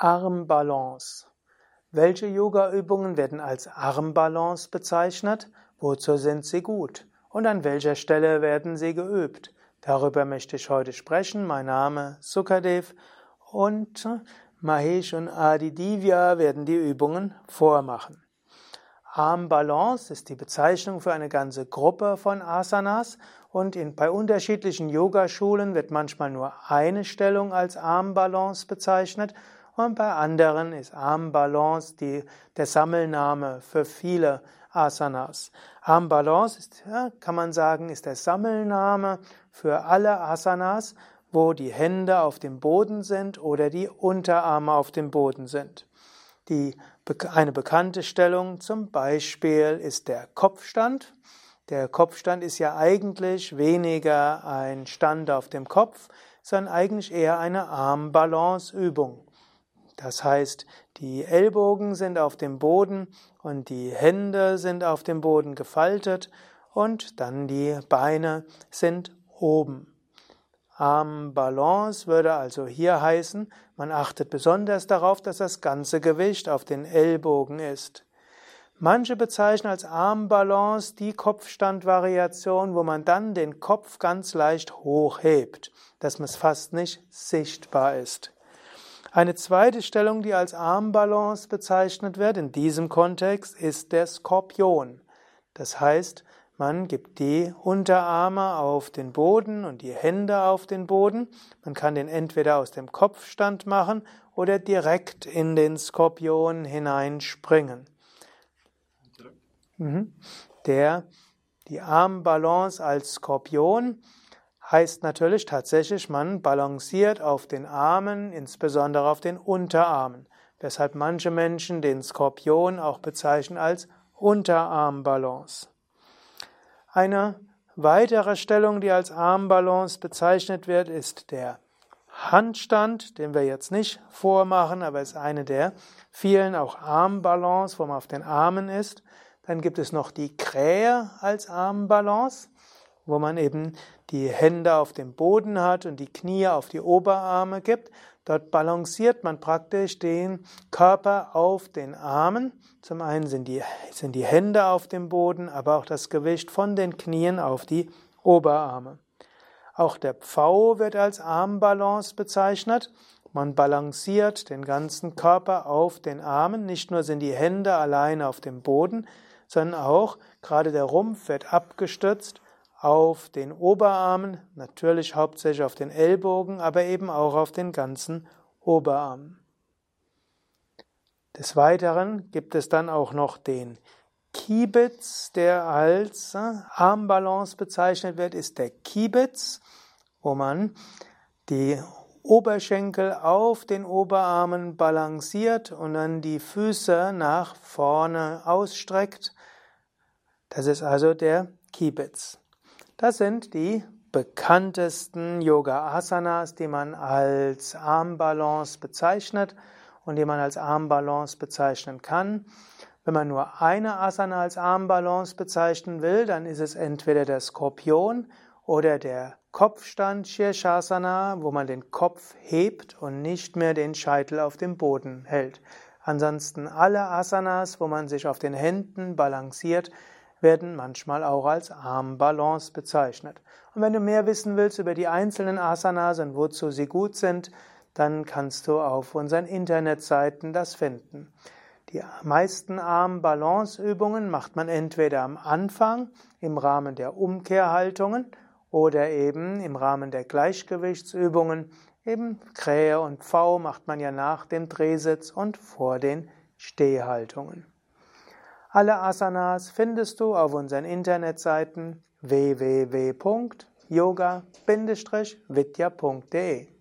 Armbalance. Welche Yogaübungen werden als Armbalance bezeichnet? Wozu sind sie gut? Und an welcher Stelle werden sie geübt? Darüber möchte ich heute sprechen. Mein Name ist Sukadev und Mahesh und Adi Divya werden die Übungen vormachen. Armbalance ist die Bezeichnung für eine ganze Gruppe von Asanas und in, bei unterschiedlichen Yogaschulen wird manchmal nur eine Stellung als Armbalance bezeichnet und bei anderen ist Armbalance die, der Sammelname für viele Asanas. Armbalance ist, ja, kann man sagen, ist der Sammelname für alle Asanas, wo die Hände auf dem Boden sind oder die Unterarme auf dem Boden sind. Die, eine bekannte Stellung zum Beispiel ist der Kopfstand. Der Kopfstand ist ja eigentlich weniger ein Stand auf dem Kopf, sondern eigentlich eher eine Armbalanceübung. Das heißt, die Ellbogen sind auf dem Boden und die Hände sind auf dem Boden gefaltet und dann die Beine sind oben. Armbalance würde also hier heißen, man achtet besonders darauf, dass das ganze Gewicht auf den Ellbogen ist. Manche bezeichnen als Armbalance die Kopfstandvariation, wo man dann den Kopf ganz leicht hochhebt, dass es fast nicht sichtbar ist. Eine zweite Stellung, die als Armbalance bezeichnet wird in diesem Kontext, ist der Skorpion. Das heißt, man gibt die Unterarme auf den Boden und die Hände auf den Boden. Man kann den entweder aus dem Kopfstand machen oder direkt in den Skorpion hineinspringen. Mhm. Der, die Armbalance als Skorpion heißt natürlich tatsächlich, man balanciert auf den Armen, insbesondere auf den Unterarmen, weshalb manche Menschen den Skorpion auch bezeichnen als Unterarmbalance. Eine weitere Stellung, die als Armbalance bezeichnet wird, ist der Handstand, den wir jetzt nicht vormachen, aber ist eine der vielen auch Armbalance, wo man auf den Armen ist. Dann gibt es noch die Krähe als Armbalance wo man eben die Hände auf dem Boden hat und die Knie auf die Oberarme gibt. Dort balanciert man praktisch den Körper auf den Armen. Zum einen sind die, sind die Hände auf dem Boden, aber auch das Gewicht von den Knien auf die Oberarme. Auch der Pfau wird als Armbalance bezeichnet. Man balanciert den ganzen Körper auf den Armen. Nicht nur sind die Hände allein auf dem Boden, sondern auch gerade der Rumpf wird abgestützt auf den Oberarmen, natürlich hauptsächlich auf den Ellbogen, aber eben auch auf den ganzen Oberarm. Des Weiteren gibt es dann auch noch den Kiebitz, der als äh, Armbalance bezeichnet wird, ist der Kiebitz, wo man die Oberschenkel auf den Oberarmen balanciert und dann die Füße nach vorne ausstreckt. Das ist also der Kiebitz. Das sind die bekanntesten Yoga-Asanas, die man als Armbalance bezeichnet und die man als Armbalance bezeichnen kann. Wenn man nur eine Asana als Armbalance bezeichnen will, dann ist es entweder der Skorpion oder der Kopfstand Shirshasana, wo man den Kopf hebt und nicht mehr den Scheitel auf dem Boden hält. Ansonsten alle Asanas, wo man sich auf den Händen balanciert, werden manchmal auch als Armbalance bezeichnet. Und wenn du mehr wissen willst über die einzelnen Asanas und wozu sie gut sind, dann kannst du auf unseren Internetseiten das finden. Die meisten Armbalanceübungen macht man entweder am Anfang im Rahmen der Umkehrhaltungen oder eben im Rahmen der Gleichgewichtsübungen. Eben Krähe und Pfau macht man ja nach dem Drehsitz und vor den Stehhaltungen. Alle Asanas findest du auf unseren Internetseiten www.yoga-vidya.de